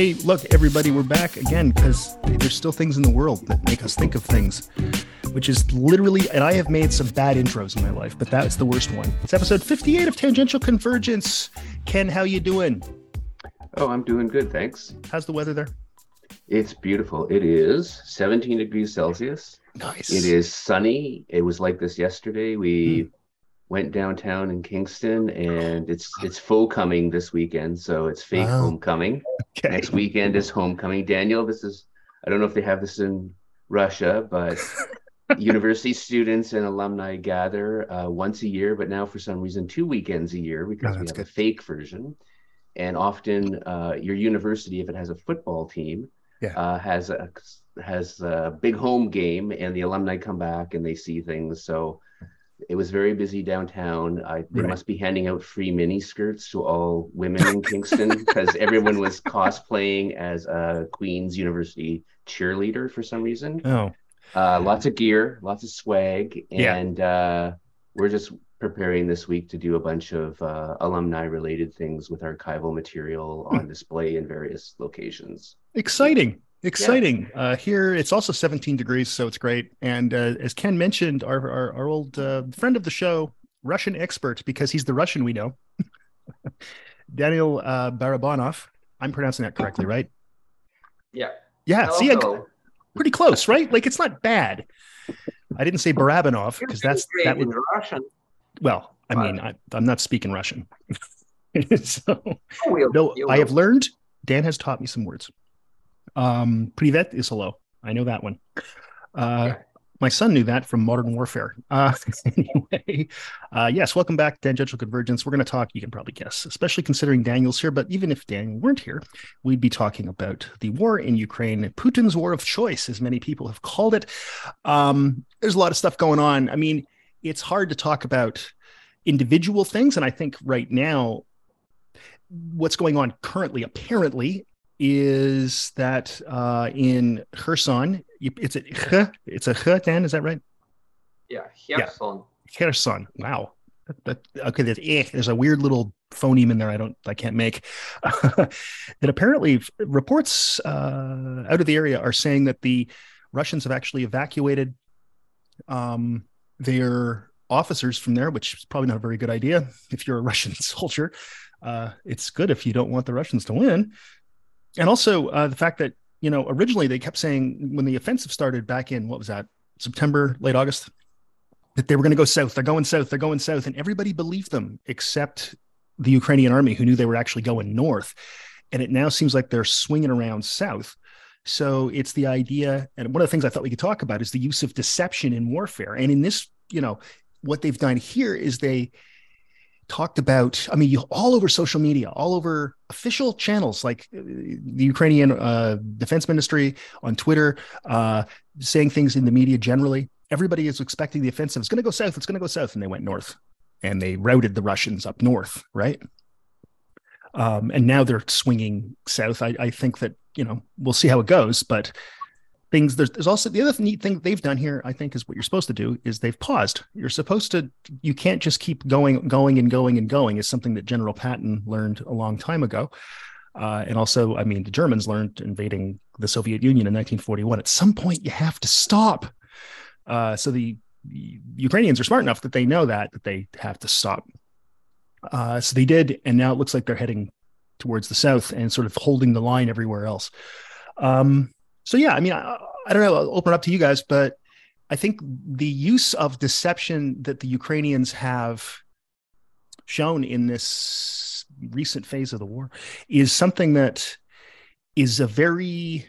Hey, look, everybody, we're back again because there's still things in the world that make us think of things, which is literally, and I have made some bad intros in my life, but that's the worst one. It's episode 58 of Tangential Convergence. Ken, how you doing? Oh, I'm doing good, thanks. How's the weather there? It's beautiful. It is 17 degrees Celsius. Nice. It is sunny. It was like this yesterday. We mm. Went downtown in Kingston, and it's it's faux coming this weekend, so it's fake wow. homecoming. Okay. Next weekend is homecoming. Daniel, this is I don't know if they have this in Russia, but university students and alumni gather uh, once a year, but now for some reason two weekends a year because oh, we have good. a fake version. And often, uh, your university, if it has a football team, yeah. uh, has a has a big home game, and the alumni come back and they see things. So it was very busy downtown. I, they right. must be handing out free mini skirts to all women in Kingston because everyone was cosplaying as a Queen's University cheerleader for some reason. Oh, uh, lots of gear, lots of swag, and yeah. uh, we're just preparing this week to do a bunch of uh, alumni related things with archival material on display in various locations. Exciting. Exciting. Yeah. Uh, here it's also 17 degrees, so it's great. And uh, as Ken mentioned, our, our, our old uh, friend of the show, Russian expert, because he's the Russian we know, Daniel uh, Barabanov. I'm pronouncing that correctly, right? Yeah. Yeah. Hello, see, I, pretty close, right? Like it's not bad. I didn't say Barabanov because that's that would Russian. Well, I mean, I, am not speaking Russian. so, oh, no, I have learned. Dan has taught me some words. Um, privet is hello. I know that one. Uh. My son knew that from Modern Warfare. Uh, anyway, uh, yes, welcome back, Tangential Convergence. We're going to talk, you can probably guess, especially considering Daniel's here, but even if Daniel weren't here, we'd be talking about the war in Ukraine, Putin's war of choice, as many people have called it. Um, there's a lot of stuff going on. I mean, it's hard to talk about individual things. And I think right now, what's going on currently, apparently, is that uh, in Kherson, it's a it's a ch, Dan, is that right? Yeah, Kherson. Yeah. Kherson. Wow. That, that, okay, there's, eh, there's a weird little phoneme in there. I don't, I can't make. that apparently reports uh, out of the area are saying that the Russians have actually evacuated um, their officers from there, which is probably not a very good idea if you're a Russian soldier. Uh, it's good if you don't want the Russians to win. And also uh, the fact that, you know, originally they kept saying when the offensive started back in, what was that, September, late August, that they were going to go south. They're going south. They're going south. And everybody believed them except the Ukrainian army who knew they were actually going north. And it now seems like they're swinging around south. So it's the idea, and one of the things I thought we could talk about is the use of deception in warfare. And in this, you know, what they've done here is they talked about i mean you, all over social media all over official channels like uh, the ukrainian uh, defense ministry on twitter uh, saying things in the media generally. Everybody is expecting the offensive. It's going to go south it's going to go south. And they went north. And they routed the russians up north right? Um, and now they're swinging south. I, I think that you know we'll see how it goes but things there's, there's also the other neat thing they've done here i think is what you're supposed to do is they've paused. You're supposed to you can't just keep going going and going and going. Is something that general patton learned a long time ago. Uh, and also i mean the germans learned invading the soviet union in 1941 at some point you have to stop. Uh, so the, the, ukrainians are smart enough that they know that that they have to stop. Uh, so they did and now it looks like they're heading towards the south and sort of holding the line everywhere else. Um, so yeah, I mean, I, I don't know. I'll open it up to you guys, but I think the use of deception that the Ukrainians have shown in this recent phase of the war is something that is a very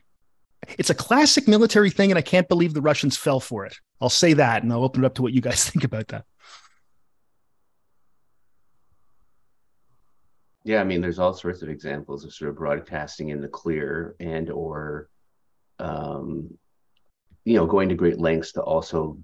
it's a classic military thing and i can't believe the russians fell for it i'll say that and i'll open it up to what you guys think about that yeah i mean there's all sorts of examples of sort of broadcasting in the clear and or um, you know, going to great lengths to also,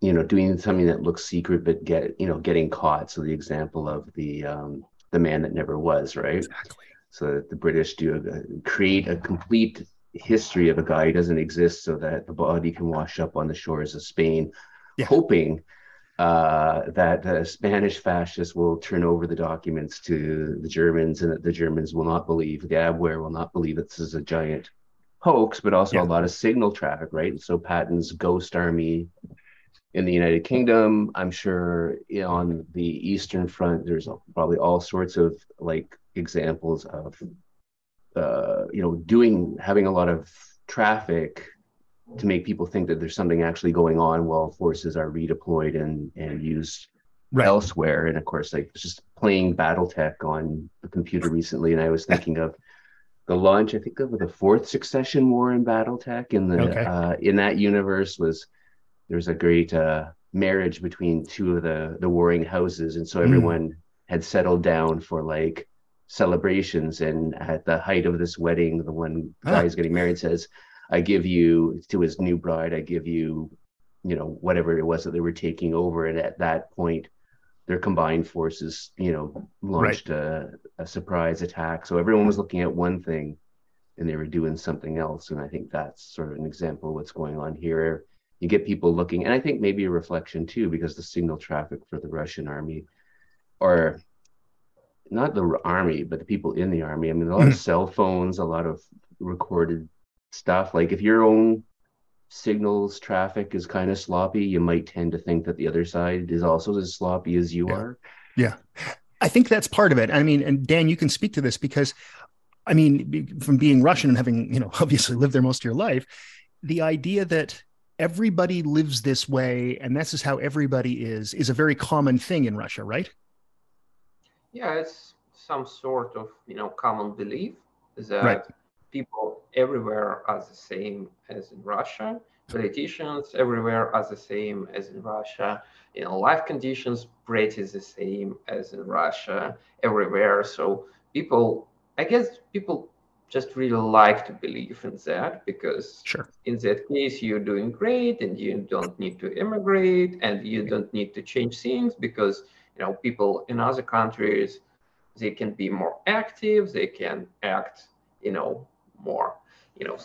you know, doing something that looks secret but get, you know, getting caught. So the example of the um, the man that never was, right? Exactly. So the British do a, create a complete history of a guy who doesn't exist, so that the body can wash up on the shores of Spain, yeah. hoping uh, that the Spanish fascists will turn over the documents to the Germans, and that the Germans will not believe the Abwehr will not believe that this is a giant hoax, but also yeah. a lot of signal traffic, right? So Patton's ghost army in the United Kingdom. I'm sure on the Eastern Front, there's probably all sorts of like examples of, uh, you know, doing having a lot of traffic to make people think that there's something actually going on while forces are redeployed and and used right. elsewhere. And of course, like just playing BattleTech on the computer recently, and I was thinking of the launch. I think of the fourth Succession War in BattleTech, in the okay. uh, in that universe was there's a great uh, marriage between two of the the warring houses, and so hmm. everyone mm. had settled down for like celebrations. And at the height of this wedding, the one guy who's getting married says, "I give you to his new bride, I give you, you know, whatever it was that they were taking over." And at that point, their combined forces, you know, launched right. a, a surprise attack. So everyone was looking at one thing and they were doing something else. And I think that's sort of an example of what's going on here you get people looking, and I think maybe a reflection too, because the signal traffic for the Russian army, or not the army, but the people in the army. I mean, a lot of hmm. cell phones, a lot of recorded stuff. Like if your own signals traffic is kind of sloppy, you might tend to think that the other side is also as sloppy as you yeah. are. Yeah. I think that's part of it. I mean, and Dan, you can speak to this because I mean, from being Russian and having, you know, obviously lived there most of your life, the idea that everybody lives this way and this is how everybody is is a very common thing in russia right yeah it's some sort of you know common belief that right. People everywhere are the same as in russia. Politicians everywhere are the same as in russia. You know life conditions pretty the same as in russia everywhere. So people i guess people just really like to believe in that because sure. in that case you're doing great and you don't need to immigrate and you don't need to change things because you know people in other countries they can be more active they can act you know more you know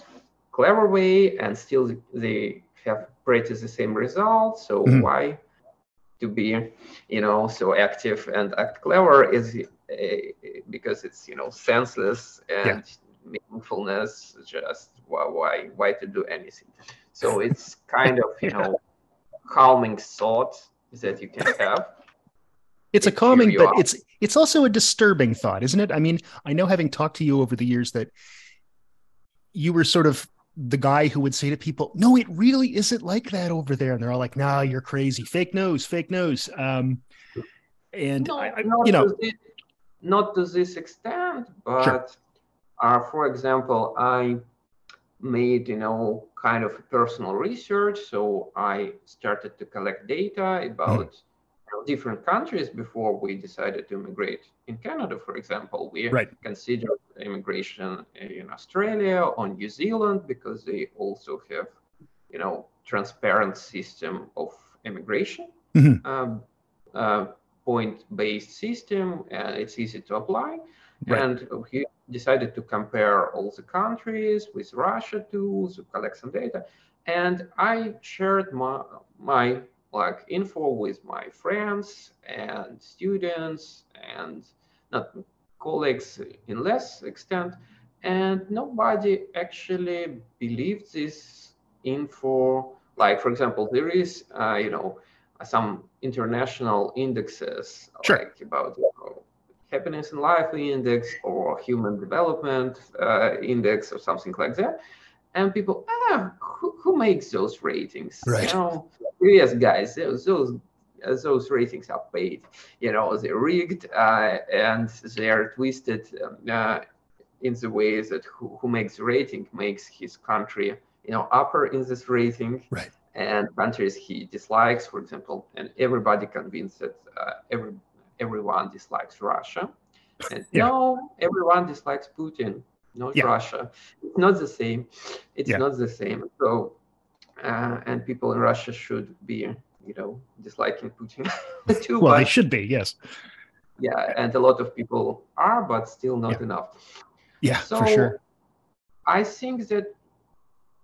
clever way and still they have pretty the same results so mm-hmm. why to be you know so active and act clever is uh, because it's you know senseless and yeah. meaningfulness just why why why to do anything. So it's kind of you know calming thought that you can have. It's a calming but it's it's also a disturbing thought isn't it? I mean i know having talked to you over the years that you were sort of the guy who would say to people no it really isn't like that over there and they're all like no nah, you're crazy fake news fake news um and no, I, you know to not to this extent but sure uh, for example, I made, you know, kind of personal research. So I started to collect data about mm. Different countries before we decided to immigrate. In Canada, for example, we right. considered immigration in Australia or New Zealand because they also have, you know, transparent system of immigration. Mm-hmm. Um, uh, point-based system and it's easy to apply right. and he decided to compare all the countries with Russia too, to collect some data. And I shared my, my like info with my friends and students and not colleagues in less extent. And nobody actually believed this info. Like, for example, there is, uh, you know, some international indexes sure. like about you know, happiness and life index or human development uh, index or something like that and people ah who, who makes those ratings right you know yes guys those those, uh, those ratings are paid you know they're rigged uh, and they're twisted um, uh, in the way that who, who makes the rating makes his country you know upper in this rating right and countries he dislikes for example and everybody convinced that uh, every everyone dislikes Russia. And yeah. no, everyone dislikes Putin, not yeah. Russia. It's not the same. It's yeah. not the same. So, uh, and people in Russia should be, you know, disliking Putin too. Well, they should be, yes. Yeah, and a lot of people are, but still not enough. Yeah, so for sure. I think that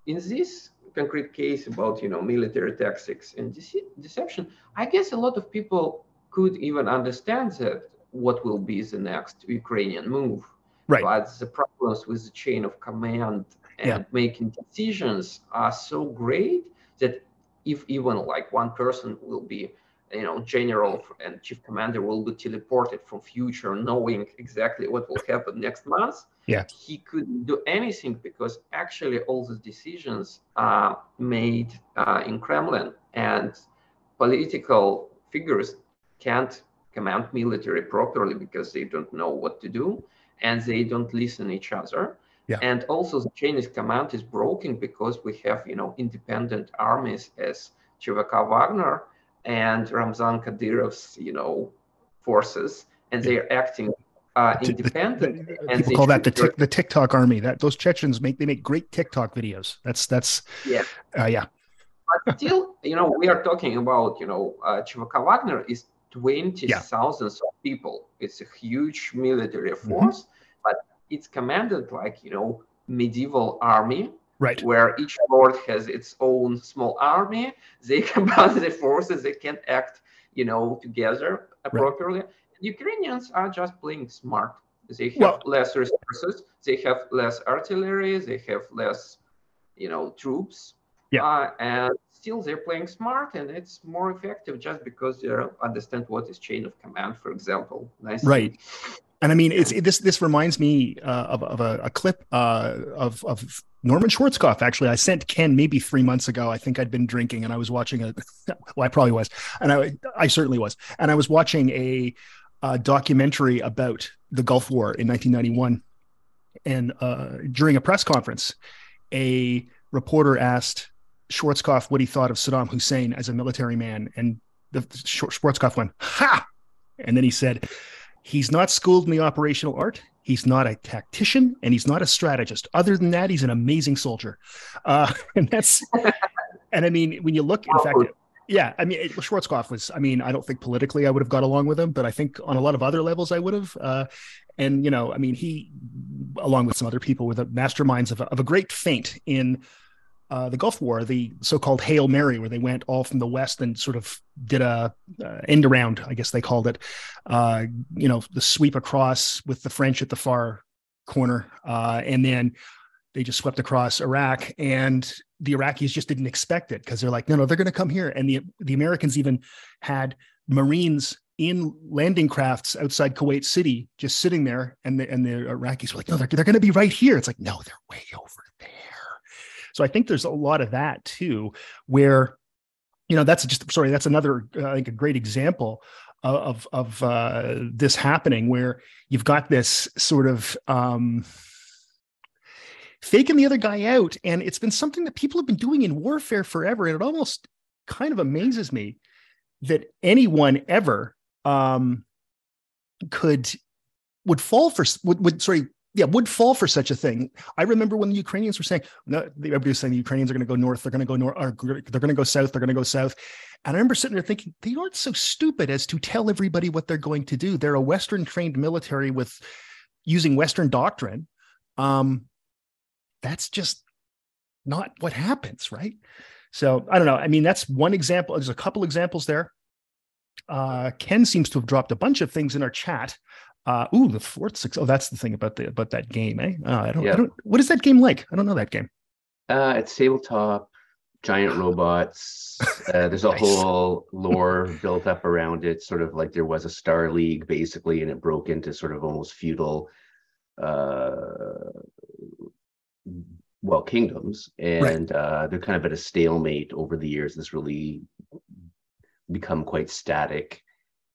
in this concrete case about you know military tactics and dece- deception, I guess a lot of people could even understand that what will be the next Ukrainian move. Right. But the problems with the chain of command and yeah. making decisions are so great that if even like one person will be you know general and chief commander will be teleported from future knowing exactly what will happen next month yeah he couldn't do anything because actually all the decisions are made uh, in kremlin and political figures can't command military properly because they don't know what to do and they don't listen each other yeah. and also the Chinese command is broken because we have you know independent armies as chvk wagner and Ramzan Kadyrov's, you know, forces, and they are acting uh, independent. The, the, and people call that the tic, the TikTok army. That those Chechens make they make great TikTok videos. That's that's yeah uh, yeah. But still, you know, we are talking about you know, uh, Chivaka Wagner is twenty yeah. thousands of people. It's a huge military force, mm-hmm. It's commanded like you know medieval army right. where each lord has its own small army. They combine the forces they can act you know together appropriately. Right. ukrainians are just playing smart. They have well, less resources they have less artillery they have less you know troops. Yeah. Uh, and still they're playing smart and it's more effective just because they understand what is chain of command for example. Nice. Right and I mean, it's it, this. This reminds me uh, of, of a, a clip uh, of of Norman Schwarzkopf. Actually, I sent Ken maybe three months ago. I think I'd been drinking, and I was watching a. Well, I probably was, and I I certainly was, and I was watching a, a documentary about the Gulf War in 1991, and uh, during a press conference, a reporter asked Schwarzkopf what he thought of Saddam Hussein as a military man, and the Schwarzkopf went ha, and then he said He's not schooled in the operational art. He's not a tactician and he's not a strategist. Other than that, he's an amazing soldier. Uh, and that's, and I mean, when you look, in fact, yeah, I mean, Schwarzkopf was, I mean, I don't think politically I would have got along with him, but I think on a lot of other levels I would have. Uh, and, you know, I mean, he, along with some other people, were the masterminds of a, of a great feint in uh, the Gulf War, the so-called Hail Mary, where they went all from the west and sort of did a uh, end around, I guess they called it. Uh, you know, the sweep across with the French at the far corner, uh, and then they just swept across Iraq, and the Iraqis just didn't expect it because they're like, no, no, they're going to come here, and the the Americans even had Marines in landing crafts outside Kuwait City, just sitting there, and the and the Iraqis were like, no, they're they're going to be right here. It's like, no, they're way over so I think there's a lot of that too, where, you know, that's just sorry, that's another uh, I think a great example of of uh, this happening where you've got this sort of um, faking the other guy out, and it's been something that people have been doing in warfare forever, and it almost kind of amazes me that anyone ever um, could would fall for would, would sorry yeah, would fall for such a thing. I remember when the Ukrainians were saying, no, everybody was saying the Ukrainians are going to go north, they're going to go north, or they're going to go south, they're going to go south. And I remember sitting there thinking, they aren't so stupid as to tell everybody what they're going to do. They're a Western trained military with using Western doctrine. Um, that's just not what happens, right? So I don't know. I mean, that's one example. There's a couple examples there. Uh, Ken seems to have dropped a bunch of things in our chat. Uh, ooh, the fourth six. Oh, that's the thing about the about that game, eh? Uh, I don't. Yeah. I don't. What is that game like? I don't know that game. Uh, it's tabletop, giant robots. Uh, there's a nice. whole lore built up around it, sort of like there was a Star League, basically, and it broke into sort of almost feudal, uh, well, kingdoms, and right. uh, they're kind of at a stalemate over the years. This really become quite static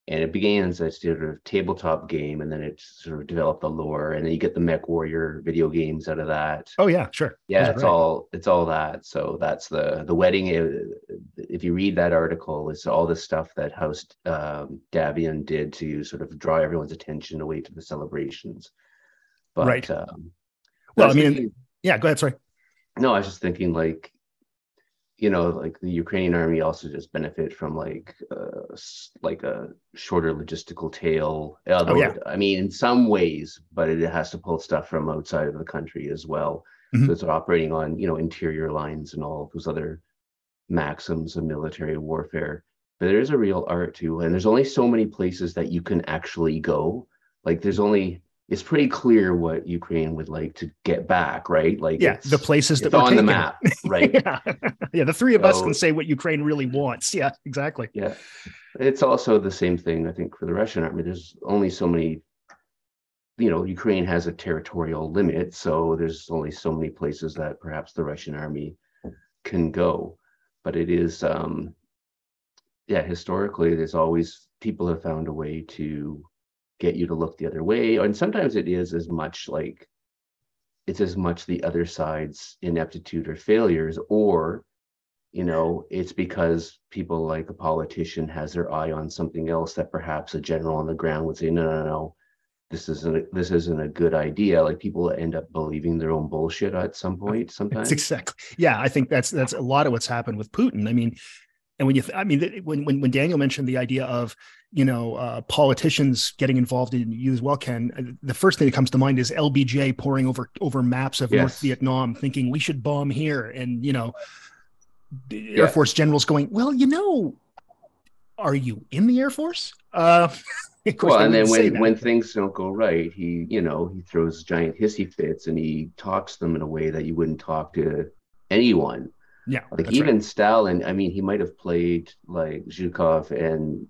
and it began as a sort of tabletop game and then it sort of developed the lore and then you get the MechWarrior video games out of that. Oh yeah sure. Yeah it's all it's all that. So that's the the wedding if you read that article it's all the stuff that house um, Davion did to sort of draw everyone's attention away to the celebrations. But right. um, well i mean thinking, yeah go ahead sorry. No i was just thinking like you know like the ukrainian army also just benefit from like uh, like a shorter logistical tail Although, oh, yeah. i mean in some ways but it has to pull stuff from outside of the country as well Mm-hmm. So it's operating on, you know, interior lines and all those other maxims of military warfare. But there's a real art too. And there's only so many places that you can actually go. Like there's only it's pretty clear what Ukraine would like to get back, right? Like yeah, the places that on taking. the map, right? yeah. yeah, the three of so, us can say what Ukraine really wants. Yeah, exactly. Yeah, it's also the same thing. I think for the Russian army, there's only so many. You know, Ukraine has a territorial limit, so there's only so many places that perhaps the Russian army can go. But it is, um, yeah, historically, there's always people have found a way to get you to look the other way. And sometimes it is as much like it's as much the other side's ineptitude or failures, or you know, it's because people like a politician has their eye on something else that perhaps a general on the ground would say, no, no, no, this isn't a, this isn't a good idea. Like people end up believing their own bullshit at some point. Sometimes, that's exactly. Yeah, I think that's that's a lot of what's happened with Putin. I mean, and when you, th- I mean, when, when when Daniel mentioned the idea of you know uh, politicians getting involved in you as well, Ken, uh, the first thing that comes to mind is LBJ poring over over maps of yes. North Vietnam, thinking we should bomb here, and you know, yeah. Air Force generals going, well, you know, are you in the Air Force? Uh, well, and then when when things don't go right, he you know he throws giant hissy fits and he talks them in a way that you wouldn't talk to anyone yeah, like even right. Stalin. I mean, he might have played like Zhukov and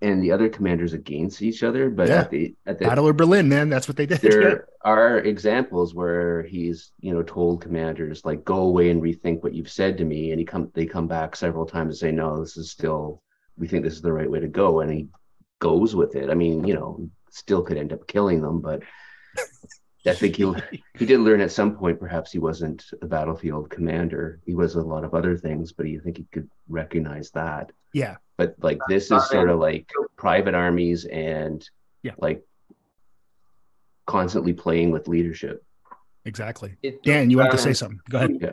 and the other commanders against each other, but yeah. at the at the Battle of Berlin, man, that's what they did. There are examples where he's you know told commanders like go away and rethink what you've said to me, and he come they come back several times and say no, this is still we think this is the right way to go, and he goes with it. I mean, you know, still could end up killing them, but I think he he did learn at some point. Perhaps he wasn't a battlefield commander. He was a lot of other things, but you think he could recognize that. Yeah. But like this is sort of like private armies and yeah, like constantly playing with leadership. Exactly. Dan, you want to say something? Go ahead. Yeah.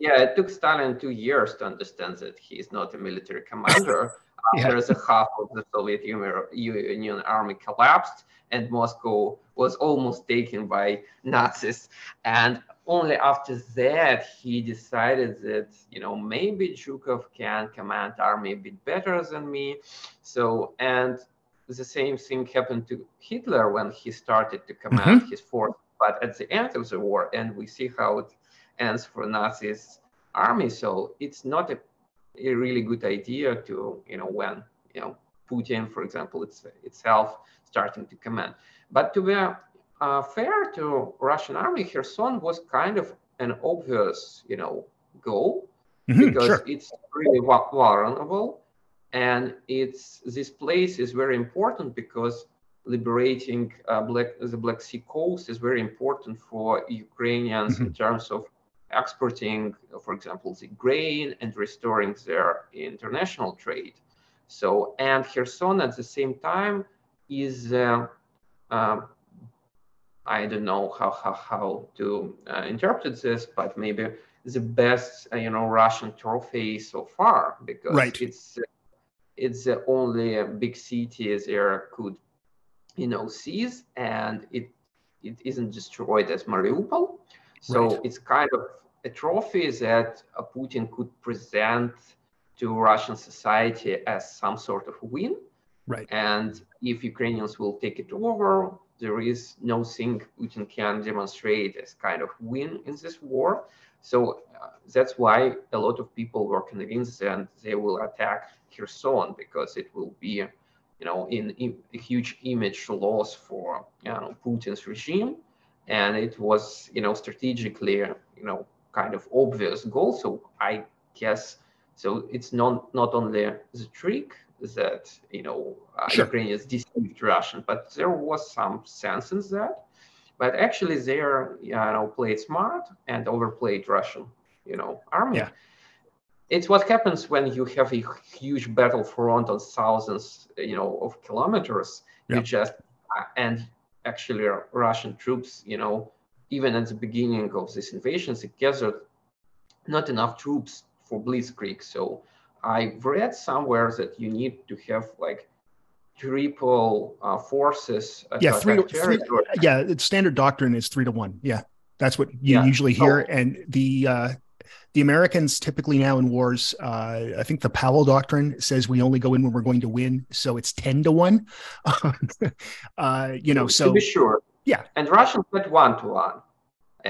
Yeah, it took Stalin two years to understand that he's not a military commander. After yeah. the half of the Soviet Union army collapsed, and Moscow was almost taken by Nazis. And only after that, he decided that, you know, maybe Zhukov can command army a bit better than me. So, and the same thing happened to Hitler when he started to command mm-hmm. his force. But at the end of the war, and we see how it ends for Nazis army. So it's not a, a really good idea to, you know, when, you know, Putin, for example, it's, itself starting to command. But to be uh, fair to Russian army, Kherson was kind of an obvious, you know, goal mm-hmm, because sure. it's really vulnerable, and it's this place is very important because liberating uh, Black, the Black Sea coast is very important for Ukrainians mm-hmm. in terms of exporting, for example, the grain and restoring their international trade. So, and Kherson at the same time is, uh, uh, I don't know how, how, how to uh, interpret this, but maybe the best, uh, you know, Russian trophy so far because right. it's it's the only big city there could, you know, seize, and it it isn't destroyed as Mariupol. So right. it's kind of a trophy that Putin could present to Russian society as some sort of win. Right. And if Ukrainians will take it over, there is no thing Putin can demonstrate as kind of win in this war. So uh, that's why a lot of people were convinced that they will attack Kherson because it will be, you know, in, in a huge image loss for you know, Putin's regime, and it was, you know, strategically, you know, kind of obvious goal. So I guess so it's not not only the trick that you know uh, sure. Ukrainians deceived Russian, but there was some sense in that. But actually, they are you know played smart and overplayed Russian you know army. Yeah. It's what happens when you have a huge battle front on thousands you know of kilometers. Yeah. You just uh, and actually Russian troops you know even at the beginning of this invasion, they gathered not enough troops for Blitzkrieg. So I read somewhere that you need to have like triple uh, forces. Yeah, three, three, Yeah, standard doctrine is three to one. Yeah. That's what you yeah. usually hear. Oh. And the uh, the Americans typically now in wars, uh, I think the Powell Doctrine says we only go in when we're going to win, so it's ten to one. uh, you know, so to be sure, yeah. And Russians went one to one.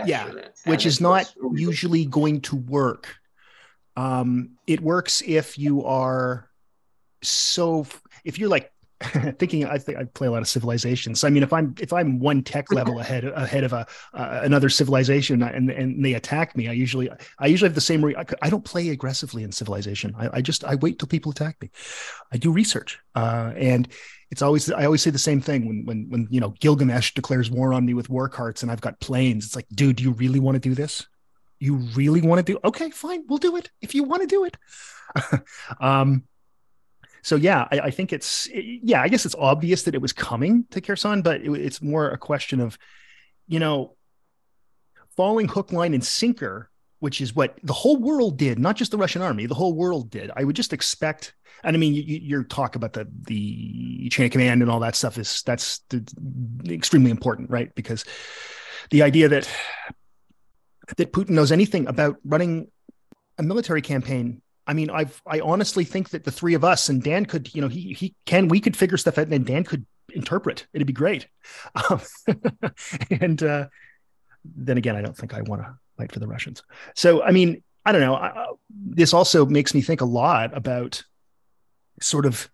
Yeah, which is not really usually going to work. Um, it works if you are so if you're like thinking I think I play a lot of civilizations. So, I mean, if I'm if I'm one tech level ahead ahead of a uh, another civilization and and they attack me, I usually I usually have the same. Re- I don't play aggressively in civilization. I, I, just I wait till people attack me. I do research, uh, and it's always I always say the same thing when when when you know Gilgamesh declares war on me with war carts and I've got planes. It's like, dude, do you really want to do this? You really want to do? Okay, fine, we'll do it if you want to do it. um, so yeah, I, I think it's eh, yeah, I guess it's obvious that it was coming to Kherson, but it, it's more a question of, you know, falling hook, line, and sinker, which is what the whole world did, not just the Russian army, the whole world did. I would just expect, and I mean, you, your talk about the the chain of command and all that stuff is that's the, extremely important, right? Because the idea that that Putin knows anything about running a military campaign I mean, I've I honestly think that the three of us and Dan could, you know, he he can we could figure stuff out and Dan could interpret. It'd be great. Um, and uh, then again, I don't think I want to fight for the Russians. So I mean, I don't know. I, this also makes me think a lot about sort of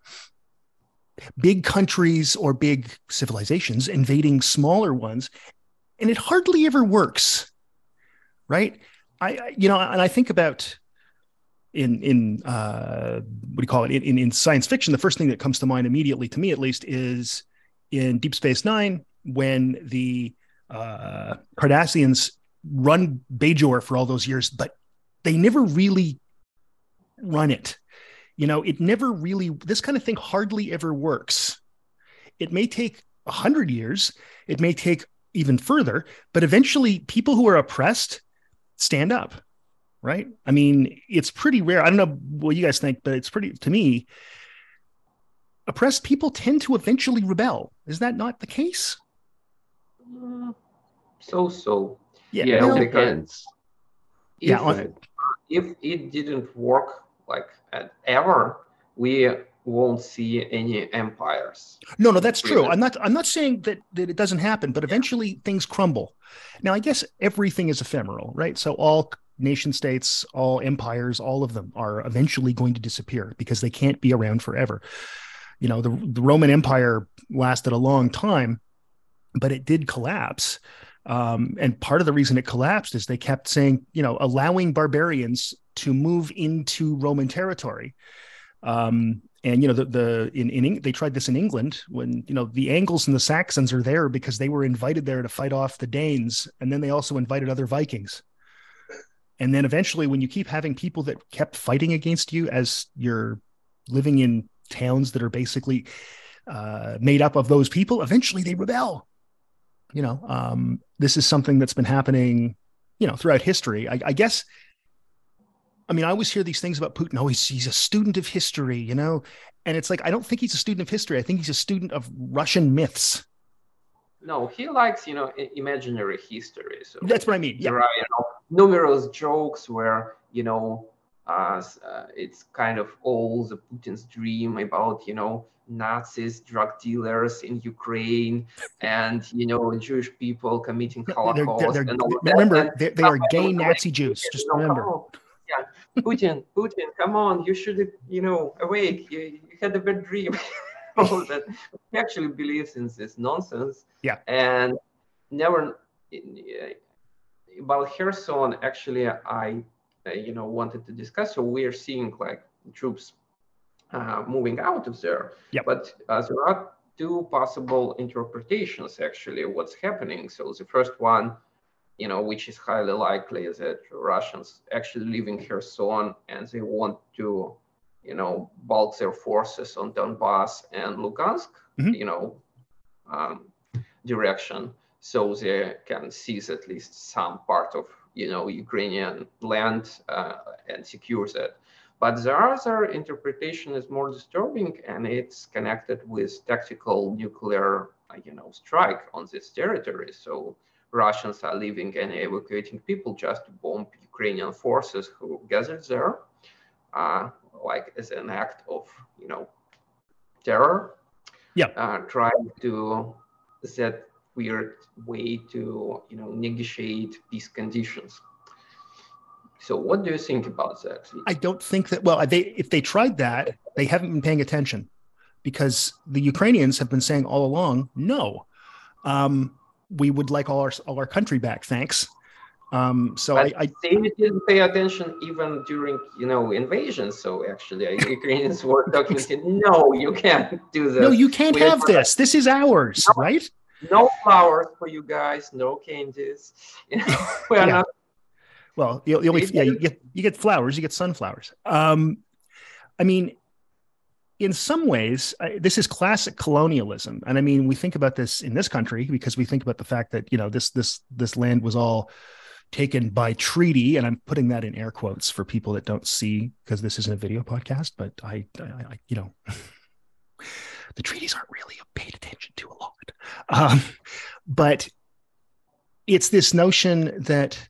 big countries or big civilizations invading smaller ones, and it hardly ever works, right? I you know, and I think about in in uh, what do you call it in, in science fiction, the first thing that comes to mind immediately to me, at least, is in Deep Space Nine when the uh, Cardassians run Bajor for all those years, but they never really run it. You know, it never really. This kind of thing hardly ever works. It may take a hundred years. It may take even further, but eventually, people who are oppressed stand up right? I mean, it's pretty rare. I don't know what you guys think, but it's pretty to me. Oppressed people tend to eventually rebel. Is that not the case? Uh, so so. Yeah, yeah well, it depends. If, yeah, on, if it didn't work like ever, we won't see any empires. No, no, that's true. I'm not I'm not saying that, that it doesn't happen, but eventually things crumble. Now, I guess everything is ephemeral, right? So all nation states, all empires, all of them are eventually going to disappear because they can't be around forever. You know, the, the Roman Empire lasted a long time, but it did collapse. Um, and part of the reason it collapsed is they kept saying, you know, allowing barbarians to move into Roman territory. Um, and you know the the in, in they tried this in England when you know the Angles and the Saxons are there because they were invited there to fight off the Danes, and then they also invited other Vikings. And then eventually, when you keep having people that kept fighting against you as you're living in towns that are basically uh, made up of those people, eventually they rebel. You know, um, this is something that's been happening, you know, throughout history. I, I guess. I mean, I always hear these things about Putin. Oh, he's, he's a student of history, you know? And it's like, I don't think he's a student of history. I think he's a student of Russian myths no, he likes you know imaginary history. So that's what I mean. Yeah. There are you know, numerous jokes where you know uh, uh, it's kind of all the Putin's dream about you know Nazis, drug dealers in Ukraine, and you know Jewish people committing Holocaust. They're, they're, and all remember, they, they are gay Nazi Jews. Just remember. yeah, Putin, Putin, come on! You should you know awake. You, you had a bad dream. All that he actually believes in this nonsense. Yeah. And never about Kherson, actually, I, you know, wanted to discuss. So we are seeing like troops uh, moving out of there. Yeah. But uh, there are two possible interpretations actually what's happening. So the first one, you know, which is highly likely is that Russians actually leaving Kherson and they want to you know, bulk their forces on Donbass and Lugansk, mm-hmm. you know, um, direction, so they can seize at least some part of, you know, Ukrainian land uh, and secure that. But the other interpretation is more disturbing, and it's connected with tactical nuclear, you know, strike on this territory. So Russians are leaving and evacuating people just to bomb Ukrainian forces who gathered there, uh, like as an act of, you know, terror. Yeah. Uh, trying to set weird way to, you know, negotiate these conditions. So what do you think about that? I don't think that well they if they tried that, they haven't been paying attention because the Ukrainians have been saying all along, no. Um, we would like all our all our country back, thanks. Um, so but I, I they didn't pay attention even during you know invasion. So actually, Ukrainians were documented. no, you can't do this. No, you can't we have this. This is ours, no, right? No flowers for you guys. No candies. we're yeah. not well, you, you only yeah, you get you get flowers, you get sunflowers. Um, I mean, in some ways, I, this is classic colonialism, and I mean, we think about this in this country because we think about the fact that you know this this this land was all taken by treaty, and I'm putting that in air quotes for people that don't see because this isn't a video podcast, but I, I, I you know. the treaties aren't really paid attention to a lot. Um, but it's this notion that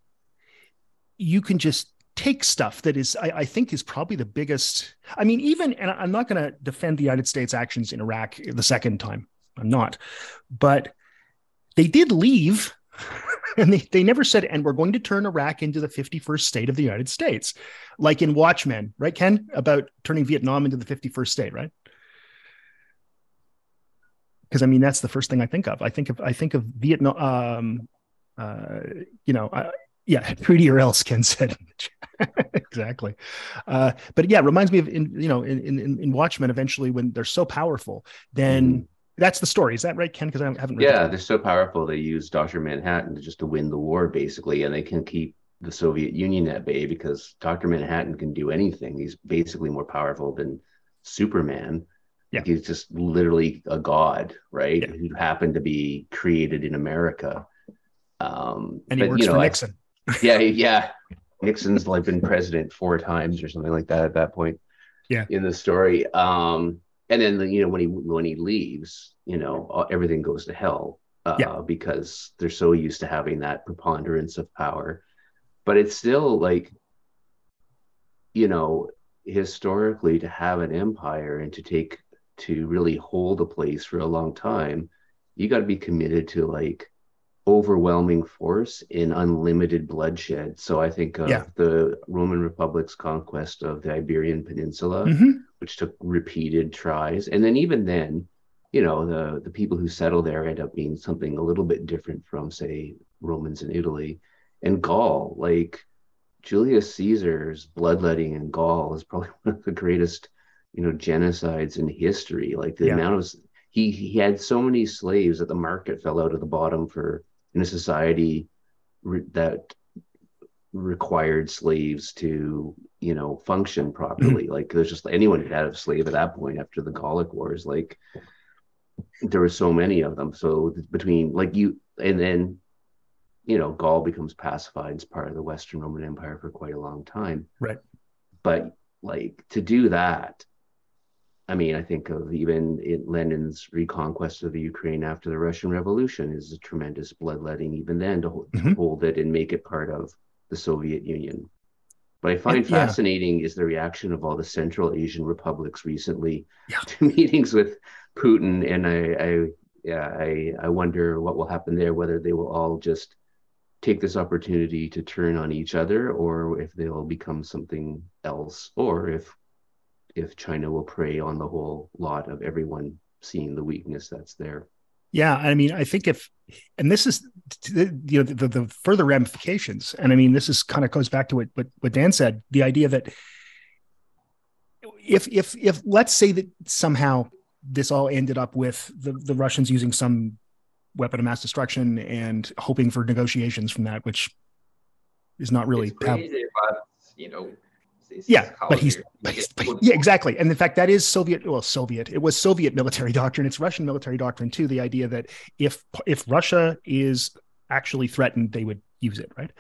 you can just take stuff that is I, I, think is probably the biggest i mean even and i'm not going to defend the united states actions in iraq the second time. I'm not. But they did leave and they, they never said and we're going to turn iraq into the 51st state of the united states like in watchmen right ken? About turning vietnam into the 51st state right because i mean that's the first thing i think of i think of i think of vietnam um, uh, you know I, yeah, treaty or else, Ken said. exactly. Uh, but yeah, it reminds me of in you know in, in in Watchmen. Eventually, when they're so powerful, then mm. that's the story. Is that right, Ken? Because I haven't. yeah, they're so powerful. They use Doctor Manhattan to just to win the war, basically, and they can keep the Soviet Union at bay because Doctor Manhattan can do anything. He's basically more powerful than Superman. Yeah. He's just literally a god, right? Yeah. Who happened to be created in America. Um, and he but, works you know, for Nixon yeah, yeah. Nixon's like been president four times or something like that at that point. Yeah. In the story, um, and then you know when he when he leaves, you know everything goes to hell uh, yeah. because they're so used to having that preponderance of power. But it's still like, you know, historically to have an empire and to take to really hold a place for a long time, you got to be committed to like overwhelming force in unlimited bloodshed. So I think of yeah. the Roman Republic's conquest of the Iberian Peninsula, mm-hmm. which took repeated tries. And then even then, you know, the the people who settle there end up being something a little bit different from, say, Romans in Italy. And Gaul, like Julius Caesar's bloodletting in Gaul is probably one of the greatest, you know, genocides in history. Like the yeah. amount of he he had so many slaves that the market fell out of the bottom for in a society re- that required slaves to you know function properly mm-hmm. like there's just anyone who had a slave at that point after the Gallic wars like there were so many of them so between like you and then you know gaul becomes pacified as part of the western roman empire for quite a long time right but like to do that I mean, I think of even Lenin's reconquest of the Ukraine after the Russian Revolution is a tremendous bloodletting, even then, to, hold, mm-hmm. to hold it and make it part of the Soviet Union. What I find yeah. fascinating is the reaction of all the Central Asian republics recently yeah. to meetings with Putin, and I, I, yeah, I, I wonder what will happen there. Whether they will all just take this opportunity to turn on each other, or if they'll become something else, or if if China will prey on the whole lot of everyone seeing the weakness that's there. Yeah, I mean, I think if, and this is, you know, the, the further ramifications, and I mean, this is kind of goes back to what, what what Dan said, the idea that if if if let's say that somehow this all ended up with the the Russians using some weapon of mass destruction and hoping for negotiations from that, which is not really it's crazy, but you know yeah, but he's, but he's but yeah, exactly. And in fact, that is Soviet. Well, Soviet. It was Soviet military doctrine. It's Russian military doctrine too. The idea that if if Russia is actually threatened, they would use it. Right.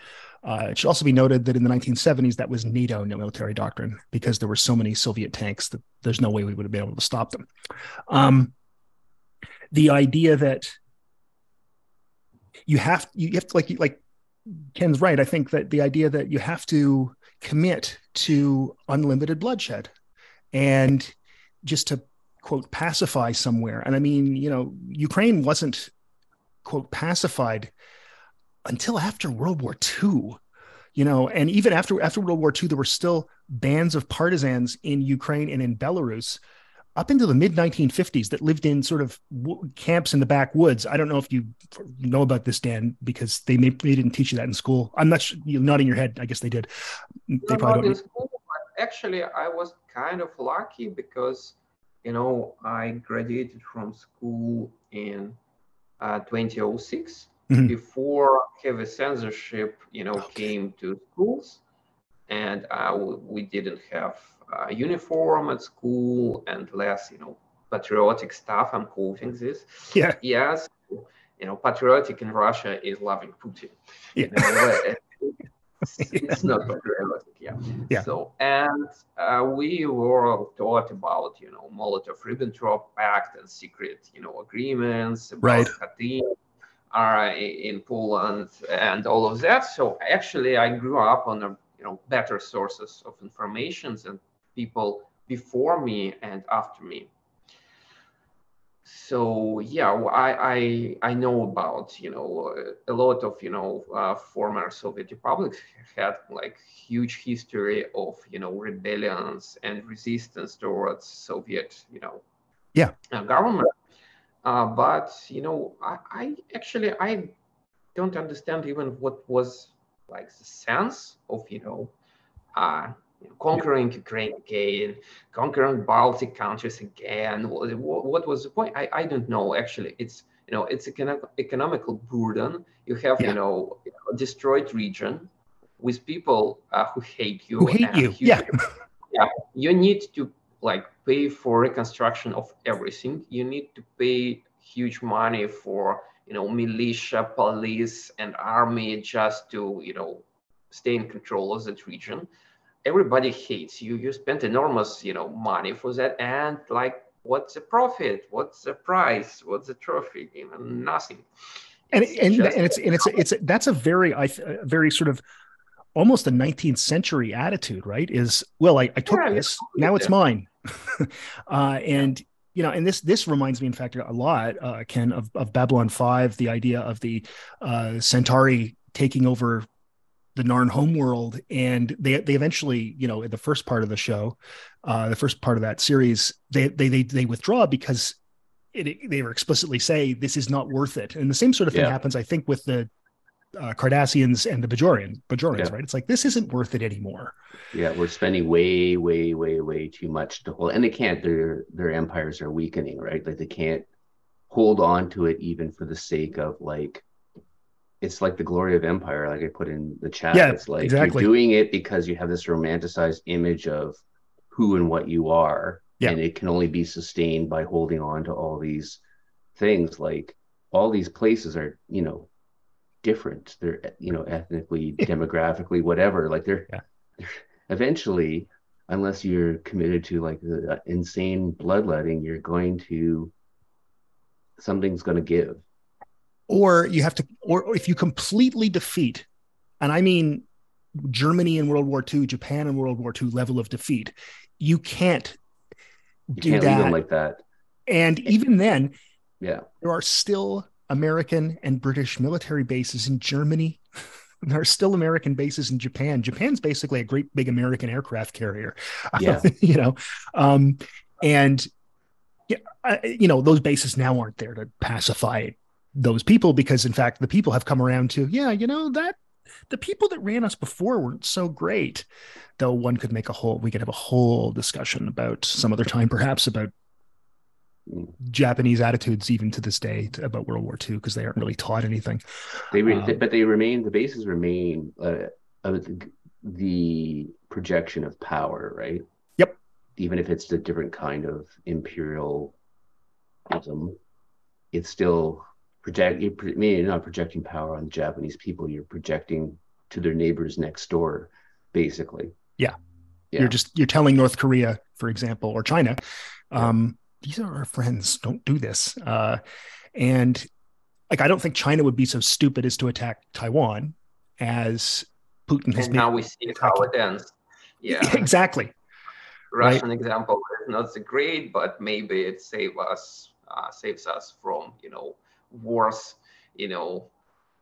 Uh, it should also be noted that in the 1970s, that was NATO military doctrine because there were so many Soviet tanks that there's no way we would have been able to stop them. Um, the idea that you have you have to like like Ken's right. I think that the idea that you have to commit to unlimited bloodshed and just to quote pacify somewhere. And I mean, you know, Ukraine wasn't quote pacified until after World War II. You know, and even after after World War II, there were still bands of partisans in Ukraine and in Belarus up into the mid 1950s that lived in sort of w- camps in the backwoods. I don't know if you know about this, Dan, because they may, they didn't teach you that in school. I'm not sure, you're nodding your head. I guess they did. They probably don't. School, actually, I was kind of lucky because, you know, I graduated from school in uh, 2006 mm-hmm. before heavy censorship, you know, okay. came to schools, and uh, we didn't have uh, uniform at school and less, you know, patriotic stuff. I'm quoting this. Yeah. Yes. You know, patriotic in Russia is loving Putin. Yeah. it's, it's not patriotic. Yeah. Yeah. So, and uh, we were taught about, you know, Molotov-Ribbentrop Pact and secret, you know, agreements about right. Katyn are in Poland and all of that. So actually, I grew up on a you know better sources of information and people before me and after me. So yeah, I I, I know about you know a lot of you know uh, former Soviet republics had like huge history of you know rebellions and resistance towards Soviet you know yeah uh, government. Uh, but you know I, I actually I don't understand even what was like the sense of you know uh, conquering Ukraine again, conquering Baltic countries again. What, what was the point? I, I don't know. Actually, it's you know it's an economical burden. You have yeah. you know a destroyed region with people uh, who hate you. Who hate you? Yeah. yeah. You need to like pay for reconstruction of everything. You need to pay huge money for you know militia, police, and army just to you know stay in control of that region everybody hates you. You spent enormous you know money for that and like what's the profit? What's the price? What's the trophy? You know nothing. And and, and it's and it's it's that's a very i very sort of almost a 19th century attitude right? Is well i, I took yeah, this now it's mine. Uh, and you know and this this reminds me in fact a lot uh, ken of, of babylon 5 the idea of the uh, centauri taking over the Narn homeworld, and they they eventually, you know, in the first part of the show, uh, the first part of that series, they they they, they withdraw because it, they were explicitly say this is not worth it, and the same sort of thing yeah. happens, I think, with the uh, Cardassians and the Bajorian Bajorans, yeah. right? It's like this isn't worth it anymore. Yeah, we're spending way, way, way, way too much to hold, and they can't. Their their empires are weakening, right? Like they can't hold on to it even for the sake of like it's like the glory of empire like i put in the chat yeah, it's like exactly. you're doing it because you have this romanticized image of who and what you are yeah. and it can only be sustained by holding on to all these things like all these places are you know different they're you know ethnically demographically whatever like they're, yeah. they're, eventually unless you're committed to like the uh, insane bloodletting you're going to something's going to give or you have to or if you completely defeat and i mean germany in world war ii japan in world war ii level of defeat you can't you do can't that. like that. And even then yeah. there are still american and british military bases in germany. There are still american bases in japan. Japan's basically a great big american aircraft carrier yeah. you know? Um and yeah, you know those bases now aren't there to pacify those people because in fact the people have come around to yeah you know that the people that ran us before weren't so great. Though one could make a whole we could have a whole discussion about some other time perhaps about japanese attitudes even to this day about world war ii because they aren't really taught anything. They, re- um, but they remain the bases remain uh, the, the projection of power right? Yep. Even if it's a different kind of imperialism it's still project you you're not projecting power on the Japanese people. You're projecting to their neighbors next door, basically. Yeah. yeah. You're just you're telling North Korea, for example, or China, um, these are our friends. Don't do this. Uh, and like I don't think China would be so stupid as to attack Taiwan as Putin has and been. now we see how it ends. Yeah, exactly. Russian right. example is not so great, but maybe it save us uh, saves us from you know wars, you know,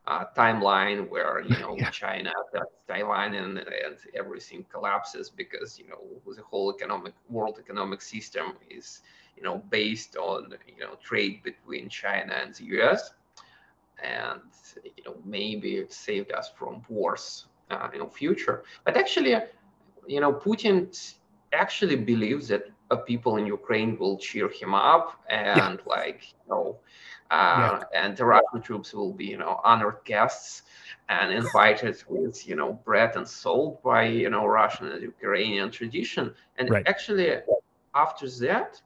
uh, timeline where you know yeah. China attacks Taiwan and, and everything collapses because you know the whole economic world economic system is you know based on you know trade between China and the U.S. and you know maybe it saved us from wars uh, in the future. But actually, you know, Putin actually believes that people in Ukraine will cheer him up and yeah. like you know, uh, yeah. and the Russian troops will be you know honored guests and invited with you know bread and salt by you know Russian and Ukrainian tradition. And right. actually, after that,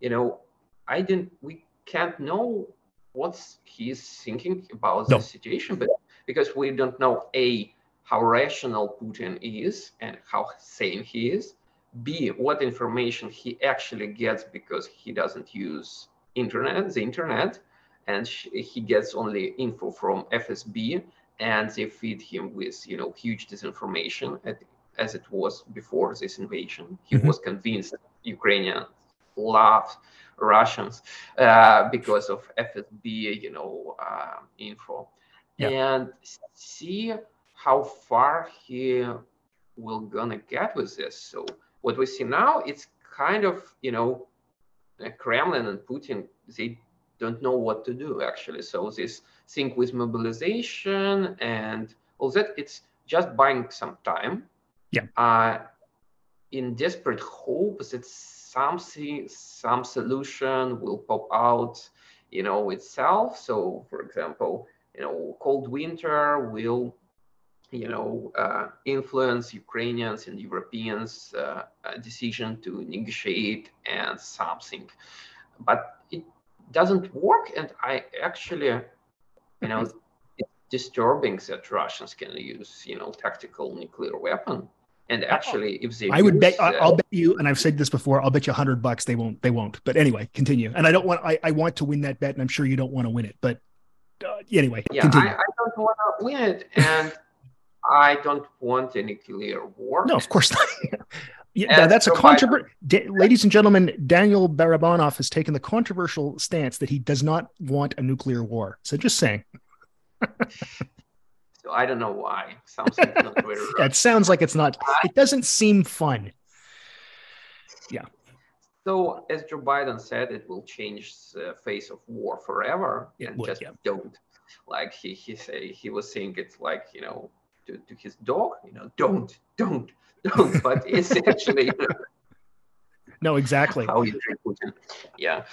you know, I didn't. We can't know what he's thinking about no. the situation, but because we don't know a how rational Putin is and how sane he is, B, what information he actually gets because he doesn't use internet, the internet, and he gets only info from FSB, and they feed him with you know huge disinformation as it was before this invasion. He mm-hmm. was convinced Ukrainians love Russians uh, because of FSB, you know, uh, info, yeah. and see how far he will gonna get with this. So what we see now, it's kind of, you know, Kremlin and Putin, they don't know what to do actually. So this thing with mobilization and all that, it's just buying some time. Yeah. Uh, in desperate hope that something, some solution will pop out, you know, itself. So, for example, you know, cold winter will you know, uh, influence Ukrainians and Europeans' uh, decision to negotiate and something. But it doesn't work, and I actually, you know, it's disturbing that Russians can use, you know, tactical nuclear weapon. And actually, if they, I would use, bet, I'll bet you, and I've said this before, I'll bet you a hundred bucks they won't, they won't. But anyway, continue. And I don't want, I, I want to win that bet, and I'm sure you don't want to win it. But uh, anyway, yeah, I, I, don't want to win it, and I don't want a nuclear war. No, of course not. yeah, that's a controversial. Da- ladies and gentlemen, Daniel Barabanov has taken the controversial stance that he does not want a nuclear war. So just saying. so I don't know why. Sounds like yeah, it sounds like it's not. It doesn't seem fun. Yeah. So as Joe Biden said, it will change the uh, face of war forever, it and would, just yeah. don't. Like he he say he was saying it's like you know to, to his dog, you know, don't, don't, don't. But it's actually. You know, no, exactly. How you treat Putin. Yeah.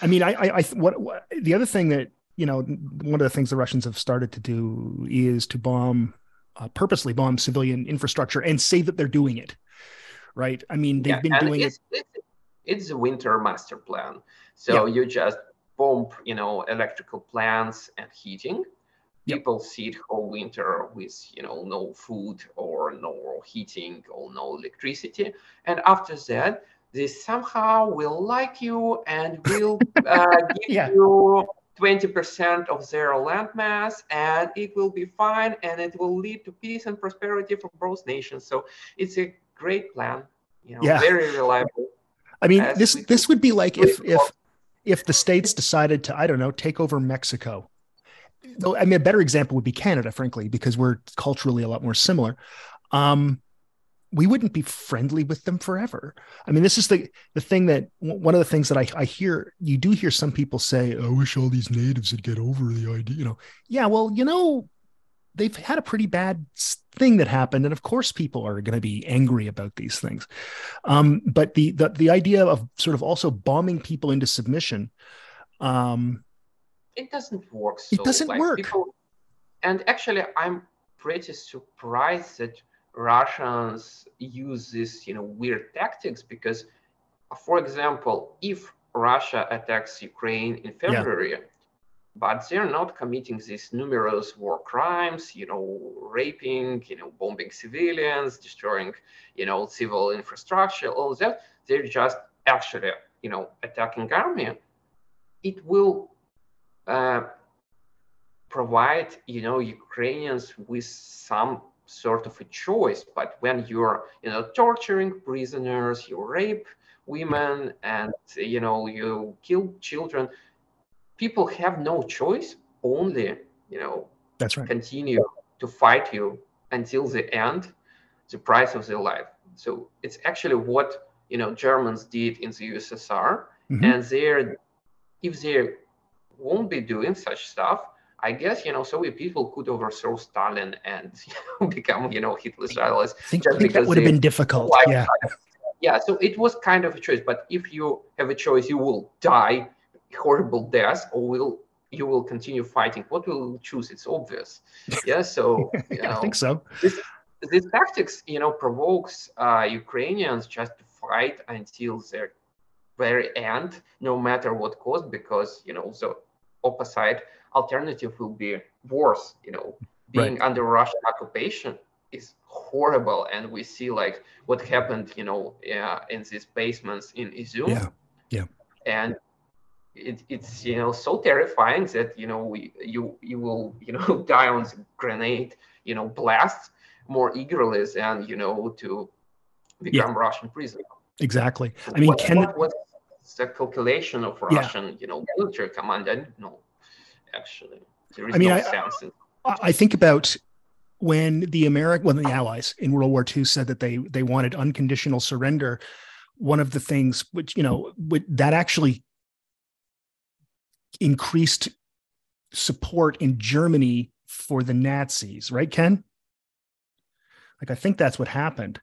I mean, I, I, I what, what, the other thing that you know, one of the things the Russians have started to do is to bomb, uh, purposely bomb civilian infrastructure and say that they're doing it. Right. I mean, they've yeah, been doing it's, it. It's, it's a winter master plan. So yeah. you just bomb, you know, electrical plants and heating people yep. sit all winter with you know no food or no heating or no electricity and after that they somehow will like you and will uh, give yeah. you 20% of their land mass and it will be fine and it will lead to peace and prosperity for both nations so it's a great plan you know yeah. very reliable i mean this this would be like if if if the states decided to i don't know take over mexico I mean, a better example would be Canada, frankly, because we're culturally a lot more similar. Um, we wouldn't be friendly with them forever. I mean, this is the the thing that one of the things that I, I hear you do hear some people say, "I wish all these natives would get over the idea." You know, yeah, well, you know, they've had a pretty bad thing that happened, and of course, people are going to be angry about these things. Um, but the, the the idea of sort of also bombing people into submission. Um, it doesn't work. So, it doesn't like, work. People, and actually, I'm pretty surprised that Russians use this, you know, weird tactics because, for example, if Russia attacks Ukraine in February, yeah. but they're not committing these numerous war crimes, you know, raping, you know, bombing civilians, destroying, you know, civil infrastructure, all that. They're just actually, you know, attacking army. It will uh, provide, you know, Ukrainians with some sort of a choice. But when you're, you know, torturing prisoners, you rape women, and you know, you kill children, people have no choice. Only, you know, that's right. Continue to fight you until the end, the price of their life. So it's actually what you know Germans did in the USSR, mm-hmm. and they're if they won't be doing such stuff, I guess you know Soviet people could overthrow Stalin and you know, become you know Hitler's allies. I think, I think that would have been difficult. Yeah. Yeah, so it was kind of a choice. But if you have a choice, you will die horrible death, or will you will continue fighting. What will you choose? It's obvious. Yeah, so you know, I think so. This, this tactics, you know, provokes uh, Ukrainians just to fight until their very end, no matter what cost, because you know the opposite alternative will be worse. You know, being right. under Russian occupation is horrible, and we see like what happened. You know, uh, in these basements in Izum. Yeah. Yeah. And it, it's you know so terrifying that you know we, you you will you know die on the grenade you know blast more eagerly than you know to become yeah. Russian prisoner. Exactly. I mean, what, can what, what's the calculation of Russian yeah. you know military command? I don't know actually. There is I mean, no I, sense. In- I think about when the American, when the Allies in World War II said that they they wanted unconditional surrender. One of the things which you know that actually increased support in Germany for the Nazis, right, Ken? Like I think that's what happened.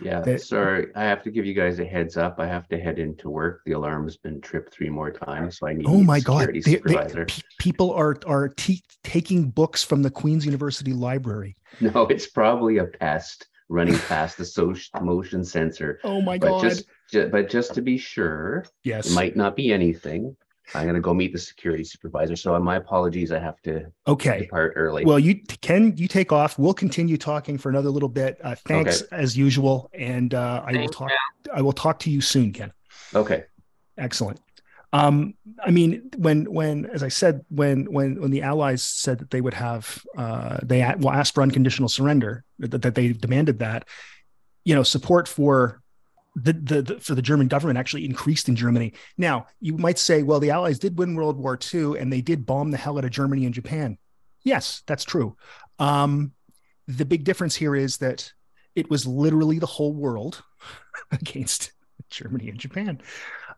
Yeah, that, sorry. I have to give you guys a heads up. I have to head into work. The alarm's been tripped three more times, so I need. Oh my god! They, they, people are are te- taking books from the Queen's University Library. No, it's probably a pest running past the social motion sensor. Oh my but god! Just, just, but just to be sure, yes, it might not be anything. I'm going to go meet the security supervisor. So, my apologies. I have to okay depart early. Well, you can you take off. We'll continue talking for another little bit. Uh, thanks okay. as usual, and uh, I will talk. I will talk to you soon, Ken. Okay. Excellent. Um, I mean, when when as I said, when when when the Allies said that they would have, uh, they well, asked for unconditional surrender, that, that they demanded that, you know, support for the, the, the, for the German government actually increased in Germany. Now, you might say, well, the Allies did win World War II and they did bomb the hell out of Germany and Japan. Yes, that's true. Um, the big difference here is that it was literally the whole world against Germany and Japan.